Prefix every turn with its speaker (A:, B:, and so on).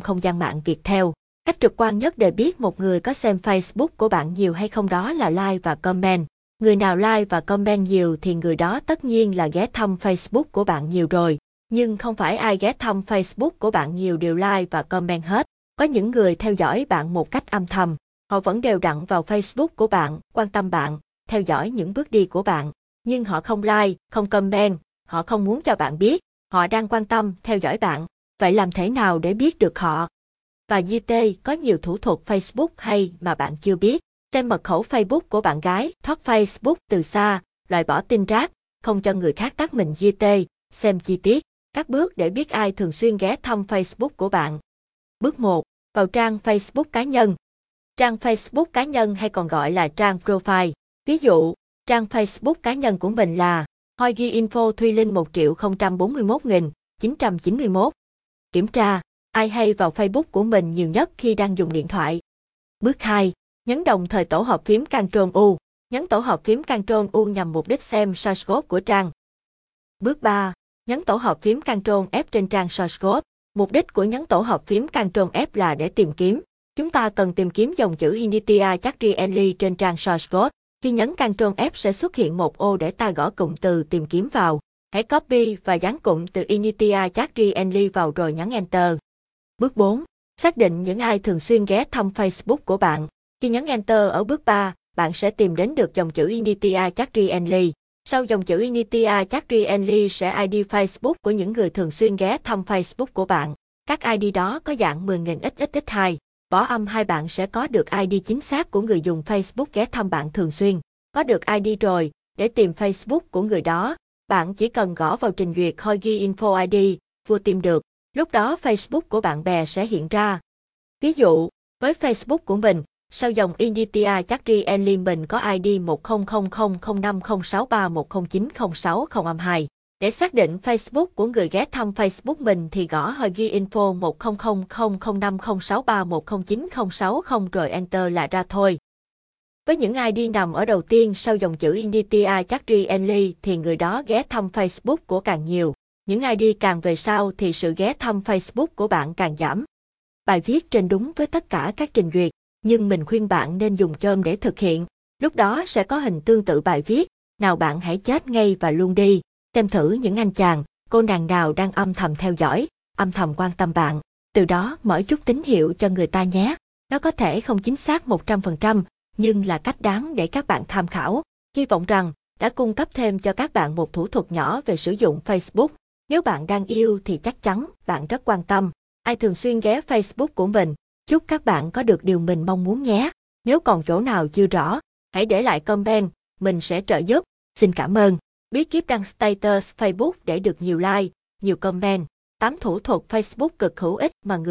A: không gian mạng Việt theo. Cách trực quan nhất để biết một người có xem Facebook của bạn nhiều hay không đó là like và comment. Người nào like và comment nhiều thì người đó tất nhiên là ghé thăm Facebook của bạn nhiều rồi. Nhưng không phải ai ghé thăm Facebook của bạn nhiều đều like và comment hết. Có những người theo dõi bạn một cách âm thầm. Họ vẫn đều đặn vào Facebook của bạn, quan tâm bạn, theo dõi những bước đi của bạn. Nhưng họ không like, không comment, họ không muốn cho bạn biết, họ đang quan tâm, theo dõi bạn. Vậy làm thế nào để biết được họ? Và Di Tê có nhiều thủ thuật Facebook hay mà bạn chưa biết. Xem mật khẩu Facebook của bạn gái, thoát Facebook từ xa, loại bỏ tin rác, không cho người khác tác mình Di Tê, xem chi tiết, các bước để biết ai thường xuyên ghé thăm Facebook của bạn. Bước 1. Vào trang Facebook cá nhân. Trang Facebook cá nhân hay còn gọi là trang profile. Ví dụ, trang Facebook cá nhân của mình là Hoi ghi info Thuy Linh 1 triệu 041 991. Kiểm tra, ai hay vào Facebook của mình nhiều nhất khi đang dùng điện thoại. Bước 2. Nhấn đồng thời tổ hợp phím Ctrl U. Nhấn tổ hợp phím Ctrl U nhằm mục đích xem source code của trang. Bước 3. Nhấn tổ hợp phím Ctrl F trên trang source code. Mục đích của nhấn tổ hợp phím Ctrl F là để tìm kiếm. Chúng ta cần tìm kiếm dòng chữ Initia Chakrienli trên trang source code. Khi nhấn Ctrl F sẽ xuất hiện một ô để ta gõ cụm từ tìm kiếm vào. Hãy copy và dán cụm từ Initia Chakrienli vào rồi nhấn Enter. Bước 4. Xác định những ai thường xuyên ghé thăm Facebook của bạn. Khi nhấn Enter ở bước 3, bạn sẽ tìm đến được dòng chữ Initia Chakrienli. Sau dòng chữ Initia Chakrienli sẽ ID Facebook của những người thường xuyên ghé thăm Facebook của bạn. Các ID đó có dạng 10.000 xxx2. Bỏ âm hai bạn sẽ có được ID chính xác của người dùng Facebook ghé thăm bạn thường xuyên. Có được ID rồi, để tìm Facebook của người đó, bạn chỉ cần gõ vào trình duyệt Hoi ghi Info ID, vừa tìm được. Lúc đó Facebook của bạn bè sẽ hiện ra. Ví dụ, với Facebook của mình, sau dòng Initia Chakri Enlim mình có ID 1000050631090602. Để xác định Facebook của người ghé thăm Facebook mình thì gõ hơi ghi info 10000506310906 rồi Enter là ra thôi. Với những ID nằm ở đầu tiên sau dòng chữ Initia Chakri Enli thì người đó ghé thăm Facebook của càng nhiều. Những ID càng về sau thì sự ghé thăm Facebook của bạn càng giảm. Bài viết trên đúng với tất cả các trình duyệt, nhưng mình khuyên bạn nên dùng chôm để thực hiện. Lúc đó sẽ có hình tương tự bài viết, nào bạn hãy chết ngay và luôn đi. Xem thử những anh chàng, cô nàng nào đang âm thầm theo dõi, âm thầm quan tâm bạn. Từ đó mở chút tín hiệu cho người ta nhé. Nó có thể không chính xác 100%, nhưng là cách đáng để các bạn tham khảo. Hy vọng rằng đã cung cấp thêm cho các bạn một thủ thuật nhỏ về sử dụng Facebook. Nếu bạn đang yêu thì chắc chắn bạn rất quan tâm. Ai thường xuyên ghé Facebook của mình, chúc các bạn có được điều mình mong muốn nhé. Nếu còn chỗ nào chưa rõ, hãy để lại comment, mình sẽ trợ giúp. Xin cảm ơn. Bí kíp đăng status Facebook để được nhiều like, nhiều comment. 8 thủ thuật Facebook cực hữu ích mà người